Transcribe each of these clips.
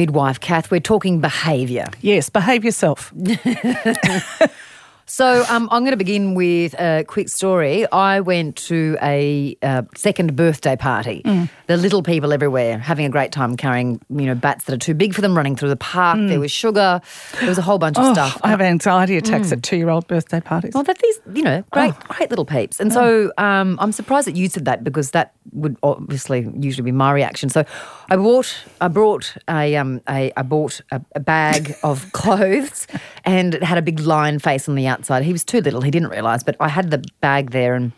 Midwife Kath, we're talking behaviour. Yes, behave yourself. So um, I'm going to begin with a quick story. I went to a uh, second birthday party. The little people everywhere having a great time carrying, you know, bats that are too big for them, running through the park. There was sugar. There was a whole bunch of Oh, stuff. I have anxiety attacks at two-year-old birthday parties. Well, that these, you know, great, great little peeps. And so um, I'm surprised that you said that because that would obviously usually be my reaction. So I bought, I brought a, um, a I bought a, a bag of clothes, and it had a big lion face on the outside. He was too little; he didn't realise, but I had the bag there, and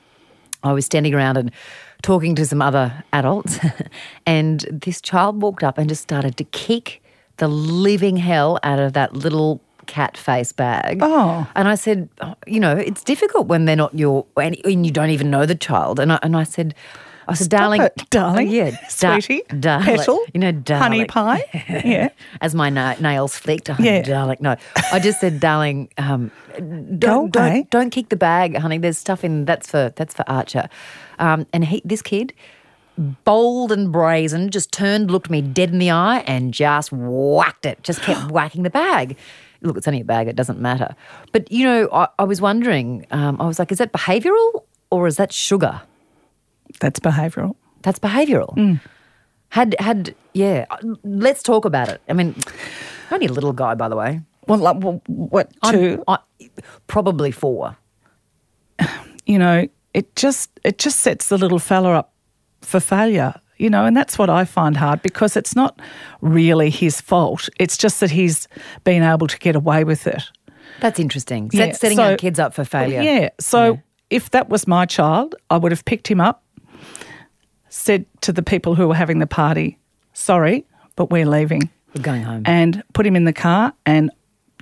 I was standing around and talking to some other adults, and this child walked up and just started to kick the living hell out of that little cat face bag. Oh. And I said, oh, you know, it's difficult when they're not your, and, and you don't even know the child. And I, and I said, I said, darling, it, darling. yeah, da- Sweetie. darling, Petal. you know, darling, Honey pie. Yeah. as my na- nails flicked. Oh, Yeah. darling. No, I just said, darling, um, don't, Go don't, don't kick the bag, honey. There's stuff in that's for that's for Archer. Um, and he, this kid, bold and brazen, just turned, looked me dead in the eye, and just whacked it. Just kept whacking the bag. Look, it's only a bag; it doesn't matter. But you know, I, I was wondering. Um, I was like, is that behavioural or is that sugar? That's behavioural. That's behavioural. Mm. Had had yeah. Let's talk about it. I mean, only a little guy, by the way. Well, like, well, what two? I, probably four. you know, it just it just sets the little fella up for failure. You know, and that's what I find hard because it's not really his fault. It's just that he's been able to get away with it. That's interesting. Set, Yeah, setting so- our kids up for failure. Yeah. So if that was my child, I would have picked him up, said to the people who were having the party, sorry, but we're leaving. We're going home. And put him in the car and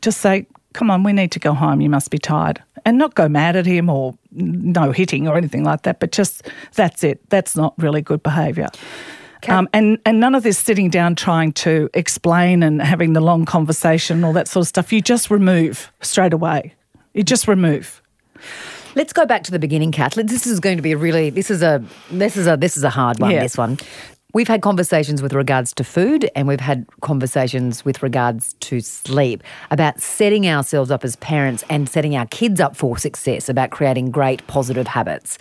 just say, come on, we need to go home. You must be tired. And not go mad at him or no hitting or anything like that, but just that's it. That's not really good behaviour. Um, and, and none of this sitting down trying to explain and having the long conversation and all that sort of stuff. You just remove straight away. You just remove. Let's go back to the beginning, Kath. This is going to be a really this is a this is a this is a hard one. Yeah. This one. We've had conversations with regards to food and we've had conversations with regards to sleep about setting ourselves up as parents and setting our kids up for success, about creating great positive habits.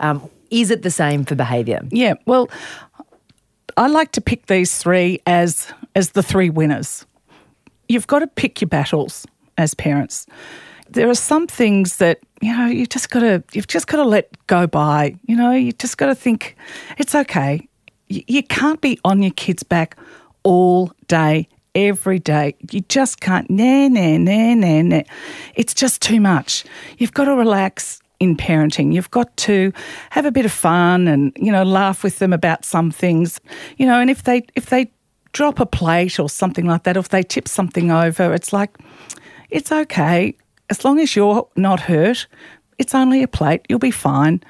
Um, is it the same for behaviour? Yeah, well, I like to pick these three as as the three winners. You've got to pick your battles as parents. There are some things that you know you just got to you've just got to let go by. You know, you just got to think it's okay. You, you can't be on your kid's back all day, every day. You just can't. Nah, nah, nah, nah, nah. It's just too much. You've got to relax in parenting. You've got to have a bit of fun and you know laugh with them about some things. You know, and if they if they drop a plate or something like that, or if they tip something over, it's like it's okay as long as you're not hurt. It's only a plate. You'll be fine.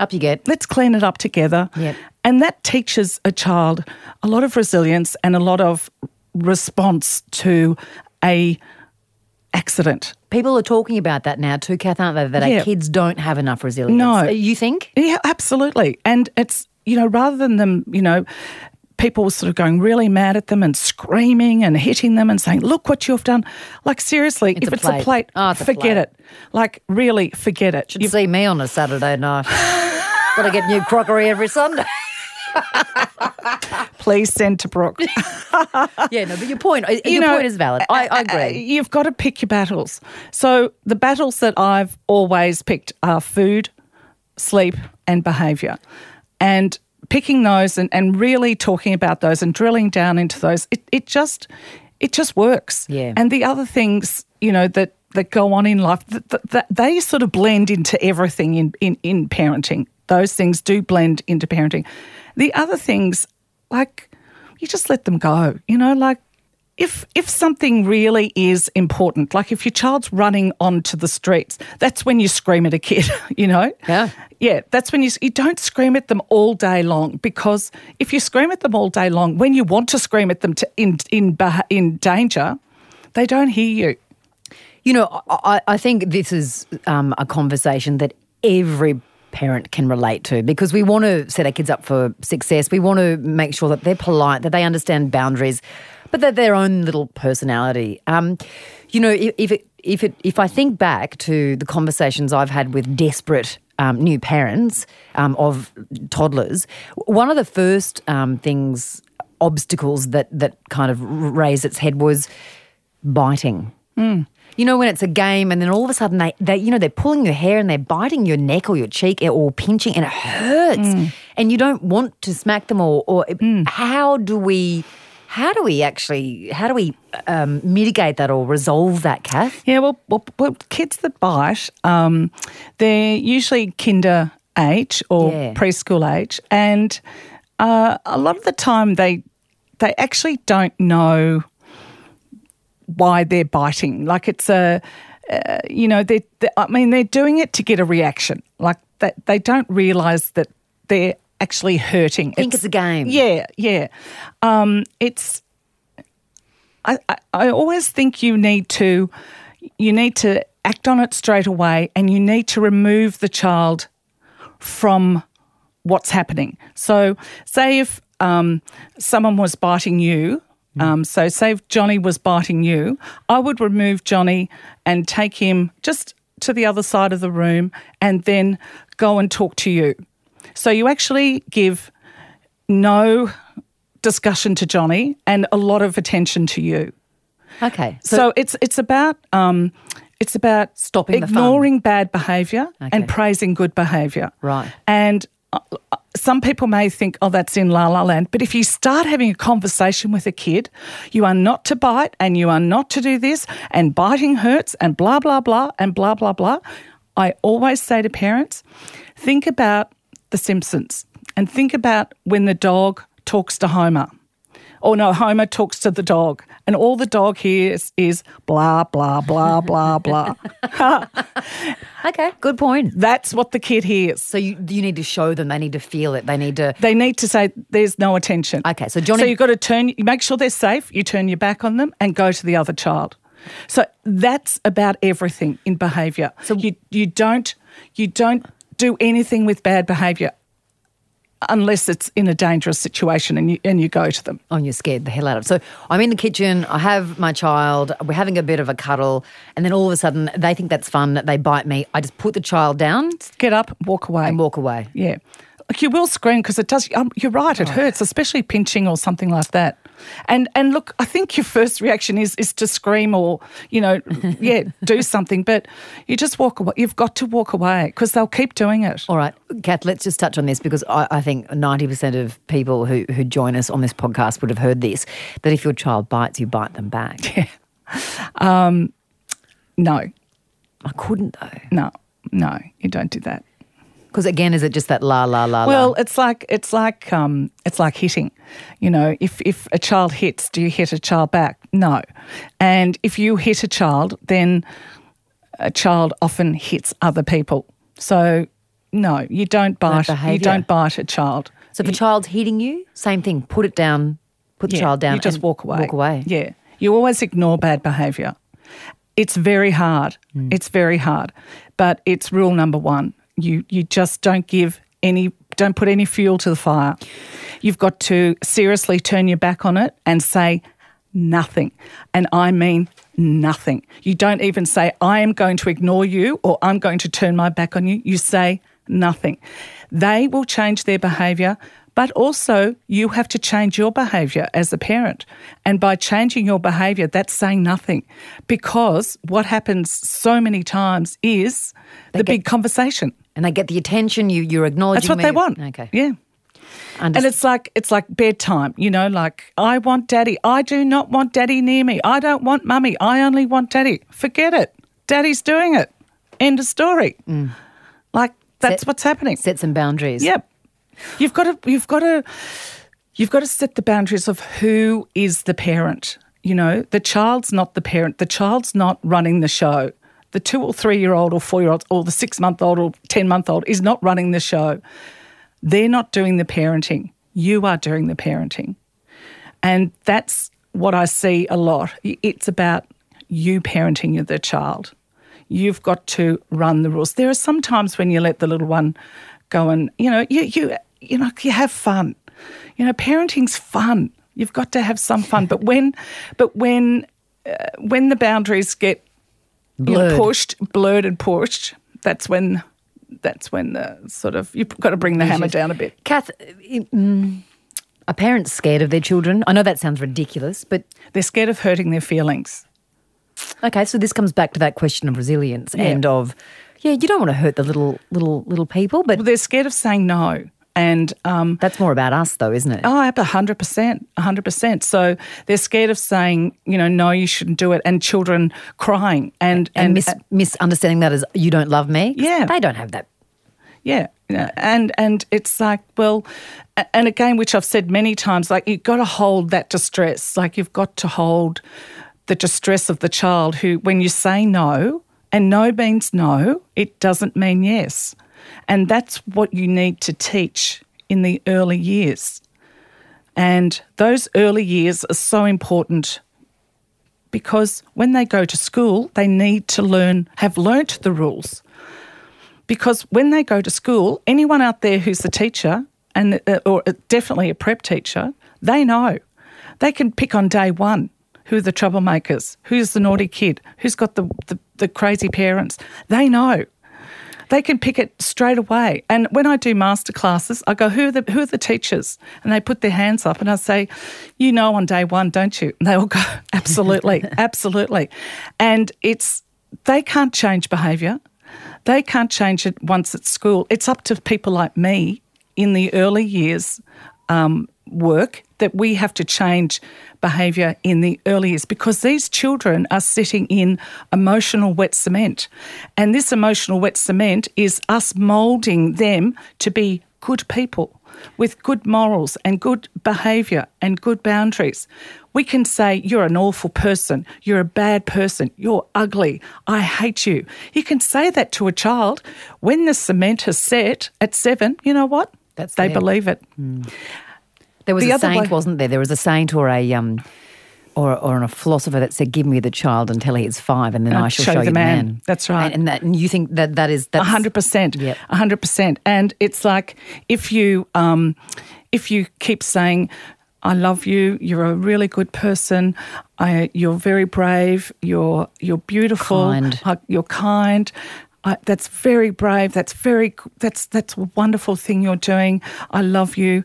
Up you get. Let's clean it up together. Yep. And that teaches a child a lot of resilience and a lot of response to a accident. People are talking about that now too, Kath, aren't they? That Yeah. our kids don't have enough resilience. No. You think? Yeah, absolutely. And it's, you know, rather than them, you know, people were sort of going really mad at them and screaming and hitting them and saying, look what you've done. Like, seriously, It's if a it's plate. a plate, Oh, it's a forget plate. it. Like, really, forget it. Should You've- see me on a Saturday night. Got to get new crockery every Sunday. please send to Brooke. Yeah, no, but your point, your You know, point is valid. I, I uh, agree. You've got to pick your battles. So the battles that I've always picked are food, sleep, and behaviour. And picking those and, and really talking about those and drilling down into those, it, it just it just works. Yeah. And the other things, you know, that that go on in life, that, that, that they sort of blend into everything in, in, in parenting. Those things do blend into parenting. The other things, like you just let them go. You know, like if if something really is important, like if your child's running onto the streets, that's when you scream at a kid, you know? Yeah. Yeah, that's when you you don't scream at them all day long because if you scream at them all day long, when you want to scream at them to, in in in danger, they don't hear you. You know, I, I think this is um, a conversation that every parent can relate to because we want to set our kids up for success. We want to make sure that they're polite, that they understand boundaries, but they're their own little personality. Um, you know, if, if it if it if I think back to the conversations I've had with desperate um, new parents um, of toddlers, one of the first um, things obstacles that that kind of raised its head was biting. You know, when it's a game and then all of a sudden they, they, you know, they're pulling your hair and they're biting your neck or your cheek or pinching and it hurts. And you don't want to smack them or, or how do we, how do we actually, how do we um, mitigate that or resolve that, Kath? Yeah, well, well, well kids that bite, um, they're usually kinder age or Yeah. preschool age, and uh, a lot of the time they they actually don't know why they're biting. Like it's a, uh, you know, they. I mean, they're doing it to get a reaction. Like that, they don't realise that they're actually hurting. I think it's a game. Yeah, yeah. Um, it's. I, I, I always think you need to, you need to act on it straight away, and you need to remove the child from what's happening. So, say if um, someone was biting you, um, so say if Johnny was biting you, I would remove Johnny and take him just to the other side of the room and then go and talk to you. So you actually give no discussion to Johnny and a lot of attention to you. Okay. So, it's it's about um, it's about Stopping the ignoring bad behaviour Okay. and praising good behaviour. Right. And uh, uh, some people may think, oh, that's in La La Land. But if you start having a conversation with a kid, you are not to bite and you are not to do this, and biting hurts and blah, blah, blah, and blah, blah, blah. I always say to parents, think about The Simpsons and think about when the dog talks to Homer. Or no, Homer talks to the dog, and all the dog hears is blah, blah, blah, blah, blah. okay, good point. That's what the kid hears. So you you need to show them. They need to feel it. They need to. They need to say there's no attention. Okay, so Johnny- So you've got to turn. You make sure they're safe. You turn your back on them and go to the other child. So that's about everything in behaviour. So you you don't you don't do anything with bad behaviour unless it's in a dangerous situation and you and you go to them. Oh, you're scared the hell out of. So I'm in the kitchen. I have my child. We're having a bit of a cuddle, and then all of a sudden they think that's fun. That they bite me. I just put the child down Get up, walk away, and walk away. Yeah. Like you will scream because it does. Um, you're right. Oh. It hurts, especially pinching or something like that. And and look, I think your first reaction is is to scream or you know, yeah, do something. But you just walk away. You've got to walk away because they'll keep doing it. All right, Kath, let's just touch on this because I, I think 90% of people who, who join us on this podcast would have heard this that if your child bites, you bite them back. Yeah. Um, no, I couldn't though. no, no. You don't do that. Because again, is it just that la la la Well, la? it's like it's like um, it's like hitting. You know, if if a child hits, do you hit a child back? No. And if you hit a child, then a child often hits other people. So no, you don't bite. You don't bite a child. So if a child's hitting you, same thing. Put it down. Put the Yeah, child down. You just walk away. Walk away. Yeah. You always ignore bad behaviour. It's very hard. Mm. It's very hard. But it's rule number one. You you just don't give any don't put any fuel to the fire. You've got to seriously turn your back on it and say nothing. And I mean nothing. You don't even say, I am going to ignore you or I'm going to turn my back on you. You say nothing. They will change their behaviour, but also you have to change your behaviour as a parent. And by changing your behaviour, that's saying nothing. Because what happens so many times is the get- big conversation. And they get the attention. You you're acknowledging. That's what me. they want. Okay. Yeah. Unders- And it's like it's like bedtime, you know, like I want daddy. I do not want daddy near me. I don't want mummy. I only want daddy. Forget it. Daddy's doing it. End of story. Mm. Like that's Set- what's happening. set some boundaries. Yep. You've got to you've got to you've got to set the boundaries of who is the parent you know, the child's not the parent, the child's not running the show. The two or three year old or four year old or the six month old or 10 month old is not running the show. They're not doing the parenting. You are doing the parenting. And that's what I see a lot. It's about you parenting the child. You've got to run the rules. There are some times when you let the little one go and, you know, you, you, you know, you have fun. You know, parenting's fun. You've got to have some fun. But when, but when, uh, when the boundaries get you know, Blurred. pushed, blurred and pushed, that's when, that's when the sort of you've got to bring the hammer down a bit. Kath, mm, are parents scared of their children? I know that sounds ridiculous, but They're scared of hurting their feelings. okay. So this comes back to that question of resilience Yeah. and of, yeah, you don't want to hurt the little little little people, but Well, they're scared of saying no, and um, that's more about us, though, isn't it? Oh, a hundred percent, a hundred percent. So they're scared of saying, you know, no, you shouldn't do it, and children crying and and and, mis- uh, misunderstanding that as you don't love me. Yeah. they don't have that. yeah, and and it's like, well, and again, which I've said many times, like you've got to hold that distress, like you've got to hold the distress of the child who, when you say no, and no means no, it doesn't mean yes, and that's what you need to teach in the early years. And those early years are so important because when they go to school, they need to learn, have learnt the rules. Because when they go to school, anyone out there who's a teacher, and uh, or definitely a prep teacher, they know. They can pick on day one who are the troublemakers, who's the naughty kid, who's got the, the, the crazy parents. They know they can pick it straight away. And when I do master classes, I go, who are the who are the teachers? And they put their hands up and I say, You know on day one, don't you? And they all go, Absolutely, absolutely. And it's they can't change behaviour. They can't change it once at school. It's up to people like me in the early years um, work that we have to change behaviour in the early years because these children are sitting in emotional wet cement. And this emotional wet cement is us moulding them to be good people with good morals and good behaviour and good boundaries. We can say, You're an awful person, you're a bad person, you're ugly, I hate you. You can say that to a child. When the cement has set at seven, you know what? That's they there. believe it. There was The a saint, way- wasn't there? There was a saint or a um, or or a philosopher that said, "Give me the child until he is five, and then I'll I shall show, you the man." That's right. And, and that and you think that that is that's A hundred percent. Yep. A hundred percent. And it's like if you um, if you keep saying, "I love you. You're a really good person. I, you're very brave. You're you're beautiful. Kind. uh, You're kind." I, that's very brave. That's very. That's that's a wonderful thing you're doing. I love you.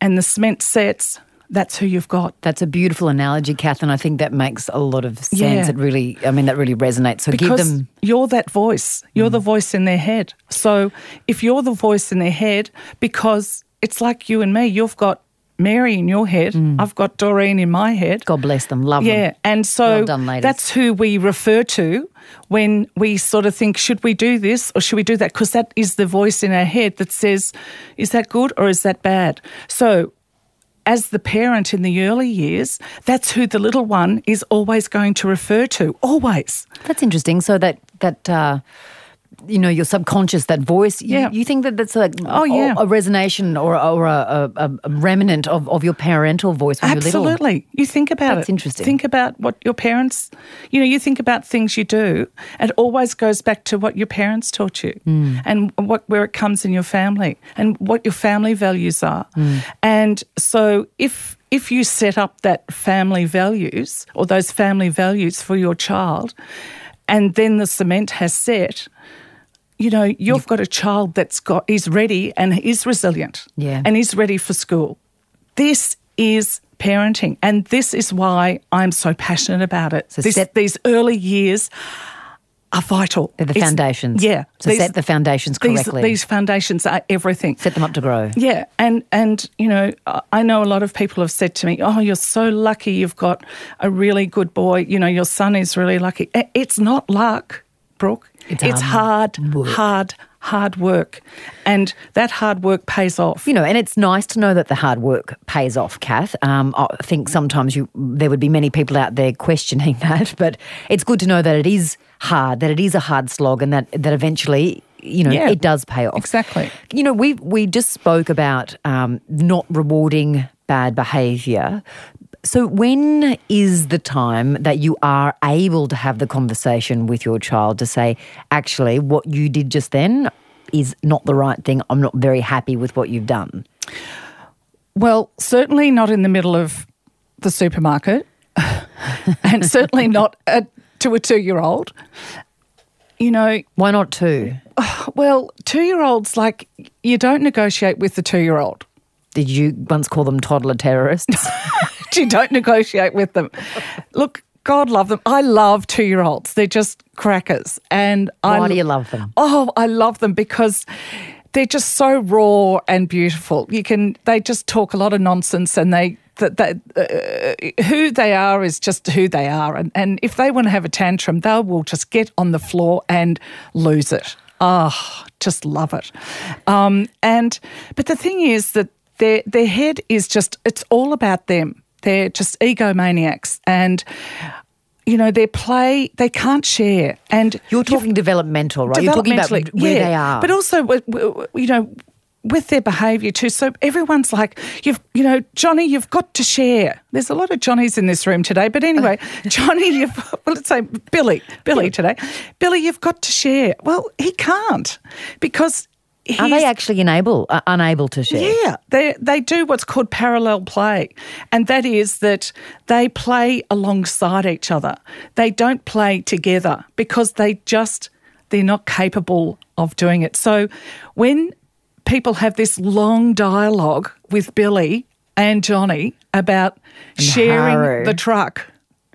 And the cement sets. That's who you've got. That's a beautiful analogy, Kath, and I think that makes a lot of sense. Yeah. It really, I mean, that really resonates. So because give them. you're that voice. You're the mm. voice in their head. So if you're the voice in their head, because it's like you and me, you've got Mary in your head, I've got Doreen in my head. God bless them. Love Yeah, them. Yeah. And so Well done, that's who we refer to when we sort of think, should we do this or should we do that? Because that is the voice in our head that says, is that good or is that bad? So, as the parent in the early years, that's who the little one is always going to refer to, always. That's interesting. So that that uh, you know your subconscious, that voice. you- Yeah. You, think that that's like Oh, yeah. a, resonation or or a, a, a remnant of, of your parental voice when you're little. Absolutely. You think about That's it. interesting. Think about what your parents, you know, you think about things you do, it always goes back to what your parents taught you Hmm. and what where it comes in your family and what your family values are. Hmm. And so if if you set up that family values or those family values for your child, and then the cement has set, you know, you've got a child that's got is ready and is resilient. Yeah. And is ready for school. This is parenting. And this is why I'm so passionate about it. So This- set- these early years are vital. They're the It's- foundations. Yeah. So set the foundations these- correctly. These, foundations are everything. Set them up to grow. Yeah, and and you know, I know a lot of people have said to me, "Oh, you're so lucky. You've got a really good boy. You know, your son is really lucky." It's not luck. Brooke. It's hard, hard work. hard, hard work. And that hard work pays off. You know, and it's nice to know that the hard work pays off, Kath. Um, I think sometimes you there would be many people out there questioning that, but it's good to know that it is hard, that it is a hard slog, and that that eventually, you know, Yeah. it does pay off. Exactly. You know, we we just spoke about um, not rewarding bad behaviour. So when is the time that you are able to have the conversation with your child to say, actually, what you did just then is not the right thing. I'm not very happy with what you've done. Well, certainly not in the middle of the supermarket, and certainly not a, to a two year old. You know, Why not two? well, two year olds, like, you don't negotiate with the two year old. Did you once call them toddler terrorists? you don't negotiate with them. Look, God love them. I love two year olds. They're just crackers. And I Why do you love them? Oh, I love them because they're just so raw and beautiful. You can they just talk a lot of nonsense and they that that uh, who they are is just who they are and and if they want to have a tantrum, they will just get on the floor and lose it. Oh, just love it. Um, and but the thing is that their their head is just it's all about them. They're just egomaniacs and you know, their play, they can't share. And You're talking developmental, right? You're talking about where yeah. they are. But also, you know, with their behaviour too. So everyone's like, you've, you know, Johnny, you've got to share. There's a lot of Johnnies in this room today, but anyway, Johnny, you've, well, let's say Billy, Billy today, Billy, you've got to share. Well, he can't because are they actually enable, uh, unable to share? yeah, they they do what's called parallel play, and that is that they play alongside each other. They don't play together because they just they're not capable of doing it. So when people have this long dialogue with Billy and Johnny about sharing Haru. the truck,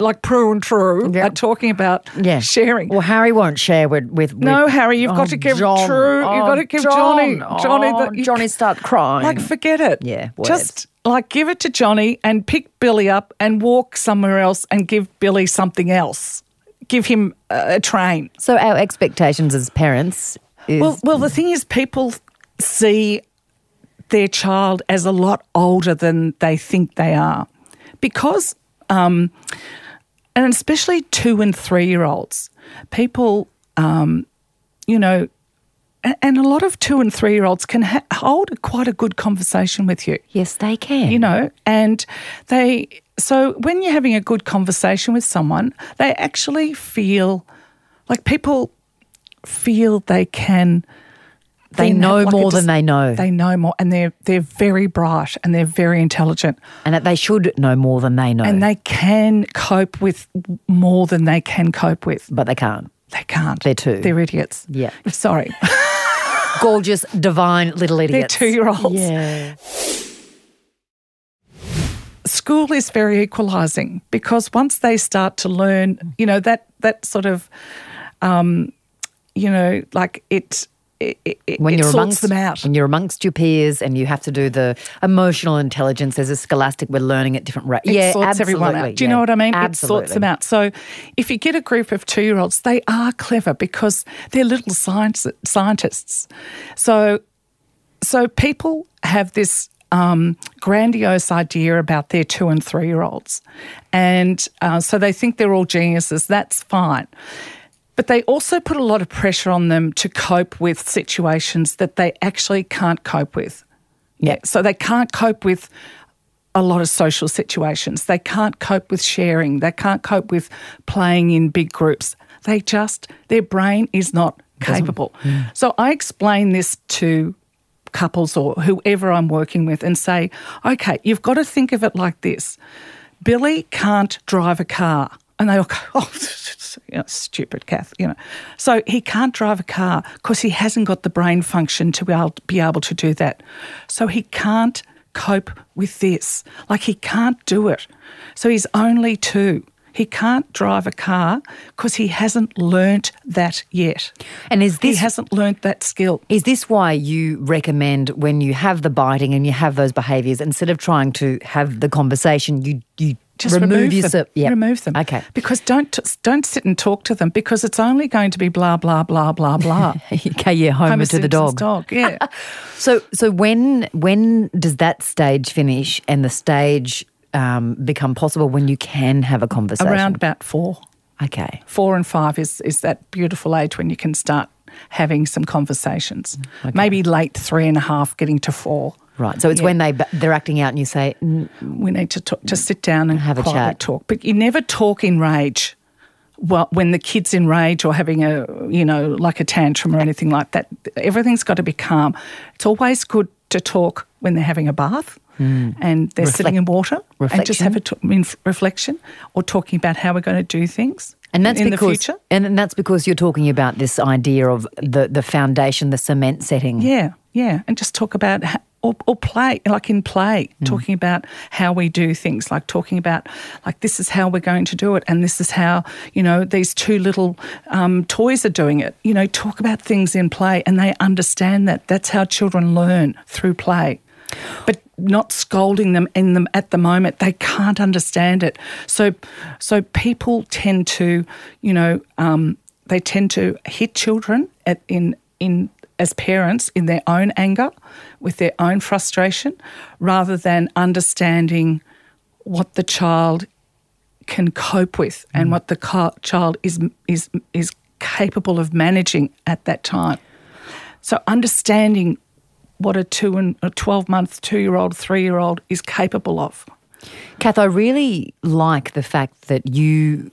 like Prue and True Yeah. are talking about Yeah. sharing. Well, Harry won't share with. with, No, Harry, you've Oh, got to give John. True. You've Oh, got to give John. Johnny. Johnny, Oh, the, Johnny start crying. like, forget it. Yeah, words. Just like give it to Johnny and pick Billy up and walk somewhere else and give Billy something else. Give him a, a train. so our expectations as parents is Well, well, the thing is, people see their child as a lot older than they think they are, because, um, and especially two and three year olds, people, um, you know, and a lot of two and three year olds can ha- hold quite a good conversation with you yes, they can. you know, and they, so when you're having a good conversation with someone, they actually feel like people feel they can. They know like more than they know. They know more, and they're they're very bright and they're very intelligent, and that they should know more than they know, and they can cope with more than they can cope with. but they can't. They can't. They're two. They're idiots. Yeah. Sorry. Gorgeous, divine little idiots. They're two year olds. Yeah. school is very equalising because once they start to learn, you know that that sort of, um, you know, like it. It, it, When you're sorts amongst them out. when you're amongst your peers and you have to do the emotional intelligence, there's a scholastic we're learning at different rates. It yeah, sorts absolutely. everyone out. Do you yeah. know what I mean? Absolutely. It sorts them out. So if you get a group of two year olds, they are clever because they're little science, scientists. So so people have this um, grandiose idea about their two and three year olds. And uh, so they think they're all geniuses. That's fine. But they also put a lot of pressure on them to cope with situations that they actually can't cope with. Yeah. So they can't cope with a lot of social situations. They can't cope with sharing. They can't cope with playing in big groups. They just, their brain is not capable. So I explain this to couples or whoever I'm working with and say, okay, you've got to think of it like this Billy can't drive a car. And they all go, oh, you know, stupid Kath, you know. So he can't drive a car because he hasn't got the brain function to be able, be able to do that. So he can't cope with this. Like he can't do it. So he's only two. He can't drive a car because he hasn't learnt that yet. And is this He hasn't learnt that skill. Is this why you recommend when you have the biting and you have those behaviours, instead of trying to have the conversation, you you just Remove remove, yourself- them. yep. Remove them. Okay. Because don't don't sit and talk to them because it's only going to be blah blah blah blah blah. okay, yeah, Homer, to the Simpson's dog. Yeah. So, so when when does that stage finish and the stage um, become possible when you can have a conversation? Around about four. Okay. Four and five is is that beautiful age when you can start having some conversations. Mm, Maybe late three and a half, getting to four. Right. So it's Yeah. when they they're acting out and you say, "Mm, we need to talk, to sit down and Have a chat. talk. But you never talk in rage. Well, when the kid's in rage or having a you know like a tantrum or anything like that, everything's got to be calm. It's always good to talk when they're having a bath and they're sitting in water and just have a t- in reflection or talking about how we're going to do things. and that's in because the future. and that's because you're talking about this idea of the the foundation, the cement setting. Yeah, yeah, and just talk about or, or play like in play, talking about how we do things, like talking about like this is how we're going to do it, and this is how you know these two little um, toys are doing it. You know, talk about things in play, and they understand that. That's how children learn through play. But not scolding them in them at the moment, they can't understand it. So, so people tend to, you know, um, they tend to hit children at, in in as parents in their own anger, with their own frustration, rather than understanding what the child can cope with and mm. what the child is is is capable of managing at that time. So understanding what a two and a twelve month, two year old, three year old is capable of. Kath, I really like the fact that you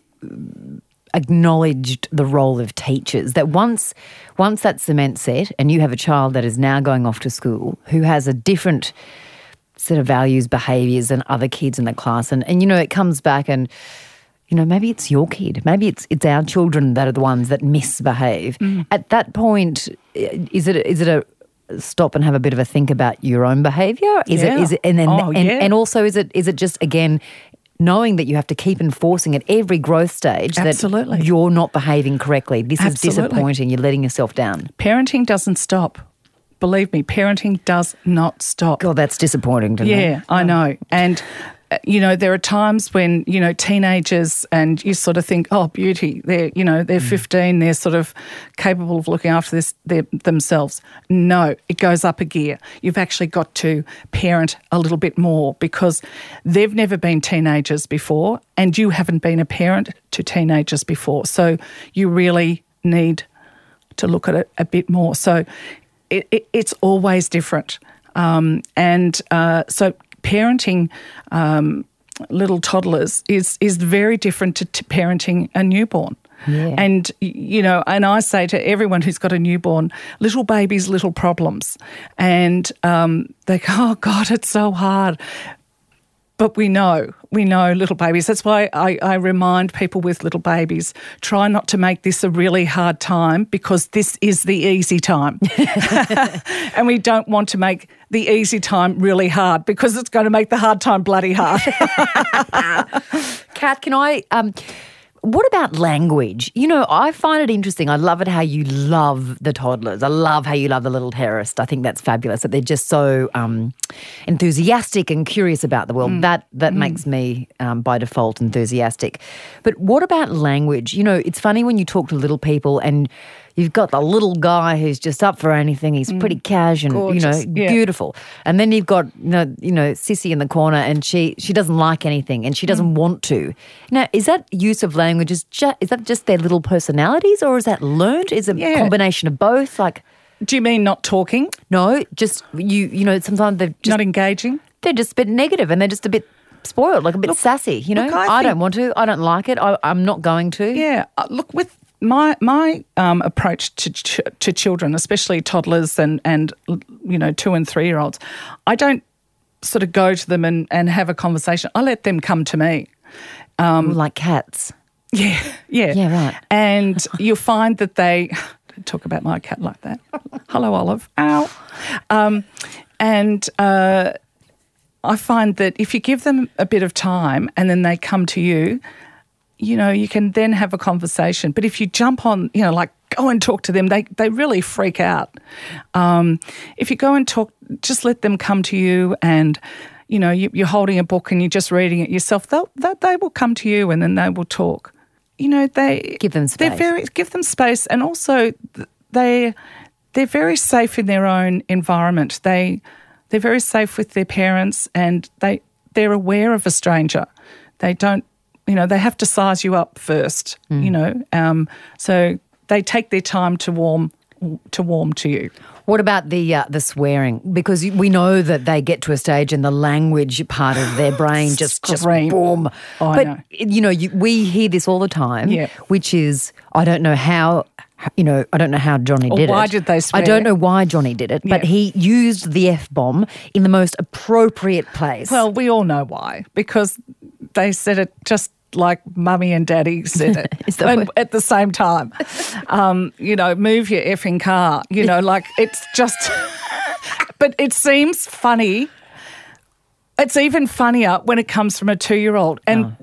acknowledged the role of teachers. That once once that cement set and you have a child that is now going off to school who has a different set of values, behaviours than other kids in the class and, and you know, it comes back and you know, maybe it's your kid. Maybe it's it's our children that are the ones that misbehave. Mm. At that point, is it is it a stop and have a bit of a think about your own behaviour? Is Yeah. it is it and then Oh, and, yeah. and also is it is it just again knowing that you have to keep enforcing at every growth stage Absolutely. that you're not behaving correctly. This Absolutely. is disappointing. You're letting yourself down. Parenting doesn't stop. Believe me, parenting does not stop. God, that's disappointing to me. Yeah, I oh. know. And, you know, there are times when, you know, teenagers and you sort of think, oh, beauty, they're, you know, they're 15, they're sort of capable of looking after this their, themselves. No, it goes up a gear. You've actually got to parent a little bit more because they've never been teenagers before and you haven't been a parent to teenagers before. So you really need to look at it a bit more. So it, it, it's always different. Um, and uh, so parenting um, little toddlers is, is very different to, to parenting a newborn. Yeah. And, you know, and I say to everyone who's got a newborn, little babies, little problems. And um, they go, oh, God, it's so hard but we know, we know little babies. That's why I, I remind people with little babies try not to make this a really hard time because this is the easy time. and we don't want to make the easy time really hard because it's going to make the hard time bloody hard. Kat, can I? Um, what about language? You know, I find it interesting. I love it how you love the toddlers. I love how you love the little terrorist. I think that's fabulous that they're just so um, enthusiastic and curious about the world. That that makes me um, by default enthusiastic. But what about language? You know, it's funny when you talk to little people and you've got the little guy who's just up for anything. He's pretty cash and you know Yeah. beautiful. And then you've got you know, you know Sissy in the corner, and she she doesn't like anything, and she doesn't want to. Now, is that use of language? Is just is that just their little personalities, or is that learned? Is it a combination of both? Like, Do you mean not talking, no, just you you know sometimes they're just not engaging? they're just a bit negative, and they're just a bit spoiled, like a bit sassy. You know, look, I I, don't want to. I don't like it. I, I'm not going to. Yeah, uh, look with my my um, approach to ch- to children, especially toddlers and and you know two and three year olds, I don't sort of go to them and, and have a conversation. I let them come to me. like cats. Yeah, yeah, Yeah, right. And you'll find that they talk about my cat like that. Hello, Olive. Ow. Um, and uh, I find that if you give them a bit of time and then they come to you, you know, you can then have a conversation. But if you jump on, you know, like go and talk to them, they they really freak out. Um, if you go and talk, just let them come to you and. you know, you, you're holding a book and you're just reading it yourself, they'll, they, they will come to you and then they will talk. You know, they Give them space. They're very give them space, and also they they're very safe in their own environment. They they're very safe with their parents, and they they're aware of a stranger. They don't, you know, they have to size you up first. Mm. You know, um, so they take their time to warm to warm to you. What about the uh, the swearing? Because we know that they get to a stage and the language part of their brain just just boom. Oh, but know. you know, you, we hear this all the time. Yeah. Which is, I don't know how. You know, I don't know how Johnny Or did it. why did they swear? I don't know why Johnny did it, but Yeah. he used the f bomb in the most appropriate place. Well, we all know why because they said it just like mummy and daddy said it And at the same time. Um, you know, move your effing car. You know, like it's just. but it seems funny. It's even funnier when it comes from a two-year-old, and.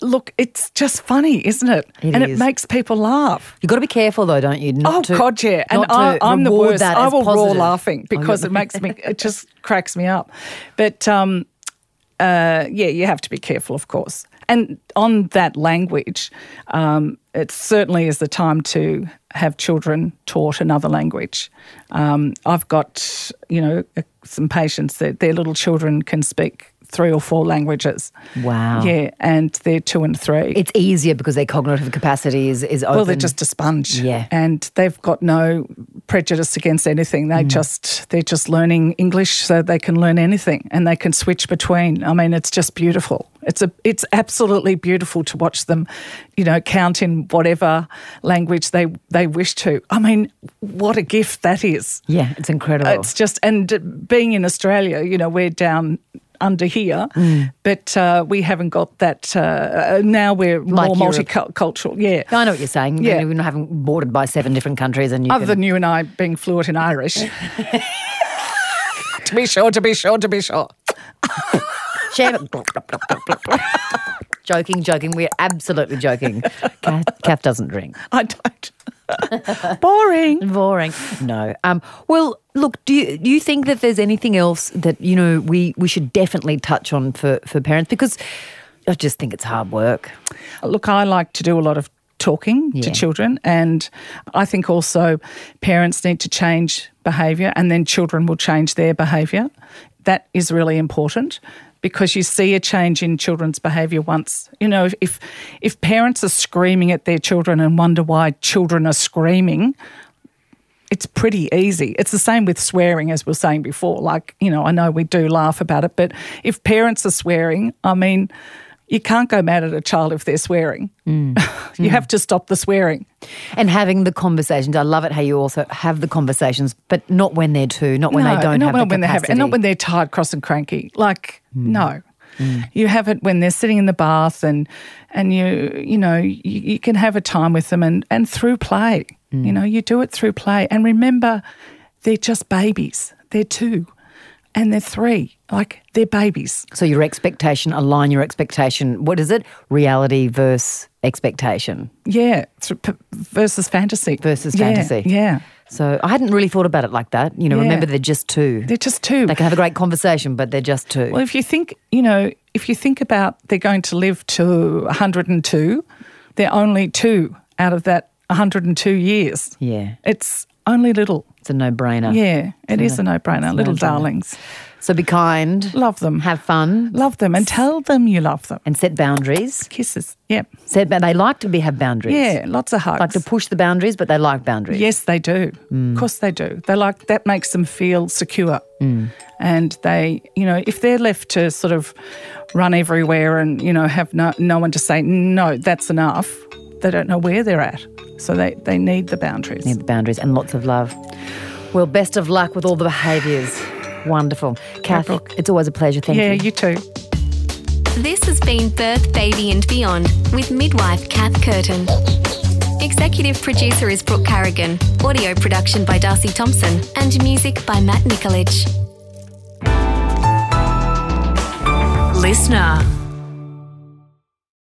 Look, it's just funny, isn't it? Oh. It and is. it makes people laugh. You've got to be careful, though, don't you? Not Oh to- God, yeah, and I, I'm the worst. I will roar laughing because Oh, it makes me. It just cracks me up. But um, uh, yeah, you have to be careful, of course. And on that language, um, it certainly is the time to have children taught another language. Um, I've got you know some patients that their little children can speak three or four languages. Wow. Yeah, and they're two and three. It's easier because their cognitive capacity is is open. Well, they're just a sponge. Yeah. And they've got no prejudice against anything. Mm. They just they're just learning English so they can learn anything and they can switch between. I mean, it's just beautiful. It's a it's absolutely beautiful to watch them, you know, count in whatever language they they wish to. I mean, what a gift that is. yeah, it's incredible. It's just and being in Australia, you know, we're down under here, Mm. but uh, we haven't got that. Uh, now we're Like more Europe. multicultural. Yeah, I know what you're saying. Yeah. You're not having bordered by seven different countries, and you Other can, than you and I being fluent in Irish. to be sure, to be sure, to be sure. Share- joking, joking. We're absolutely joking. Kath, Kath doesn't drink. I don't. Boring. Boring. No. Um. Well, look. Do you do you think that there's anything else that you know we we should definitely touch on for for parents because I just think it's hard work. Look, I like to do a lot of talking Yeah. to children, and I think also parents need to change behaviour, and then children will change their behaviour. That is really important because you see a change in children's behaviour once. You know, if, if parents are screaming at their children and wonder why children are screaming, it's pretty easy. It's the same with swearing, as we were saying before. Like, you know, I know we do laugh about it, but if parents are swearing, I mean, you can't go mad at a child if they're swearing. Mm. you have to stop the swearing. And having the conversations. I love it how you also have the conversations, but not when they're two, not when no, they don't not have when, the when they have, and not when they're tired, cross, and cranky. Like, Hmm. no. Mm. You have it when they're sitting in the bath, and and you you know you, you can have a time with them, and and through play. You mm. know, you do it through play, and remember, they're just babies. They're two, and they're three. Like they're babies. So your expectation, align your expectation. What is it? Reality versus expectation Yeah, versus fantasy. versus Yeah, fantasy. Yeah, So I hadn't really thought about it like that. You know, Yeah. remember they're just two. they're just two. They can have a great conversation, but they're just two. Well, if you think, you know, if you think about they're going to live to 102, they're only two out of that 102 years. yeah, It's only little. it's a no-brainer. Yeah, it is a no brainer. Little no-brainer. darlings. So be kind, Love them. have fun, Love them and tell them you love them. and set boundaries. Kisses. Yep. Set, but they like to be have boundaries. Yeah, lots of hugs. like to push the boundaries, but they like boundaries. Yes, they do. Mm. Of course, they do. They like that makes them feel secure, mm. and they, you know, if they're left to sort of run everywhere and you know have no no one to say no, that's enough. They don't know where they're at, so they they need the boundaries. Need the boundaries and lots of love. Well, best of luck with all the behaviours. Wonderful, Kath. Brooke. It's always a pleasure. Thank yeah, you. Yeah, you too. This has been Birth, Baby and Beyond with midwife Kath Curtin. Executive producer is Brooke Carrigan. Audio production by Darcy Thompson. And music by Matt Nikolic. LiSTNR.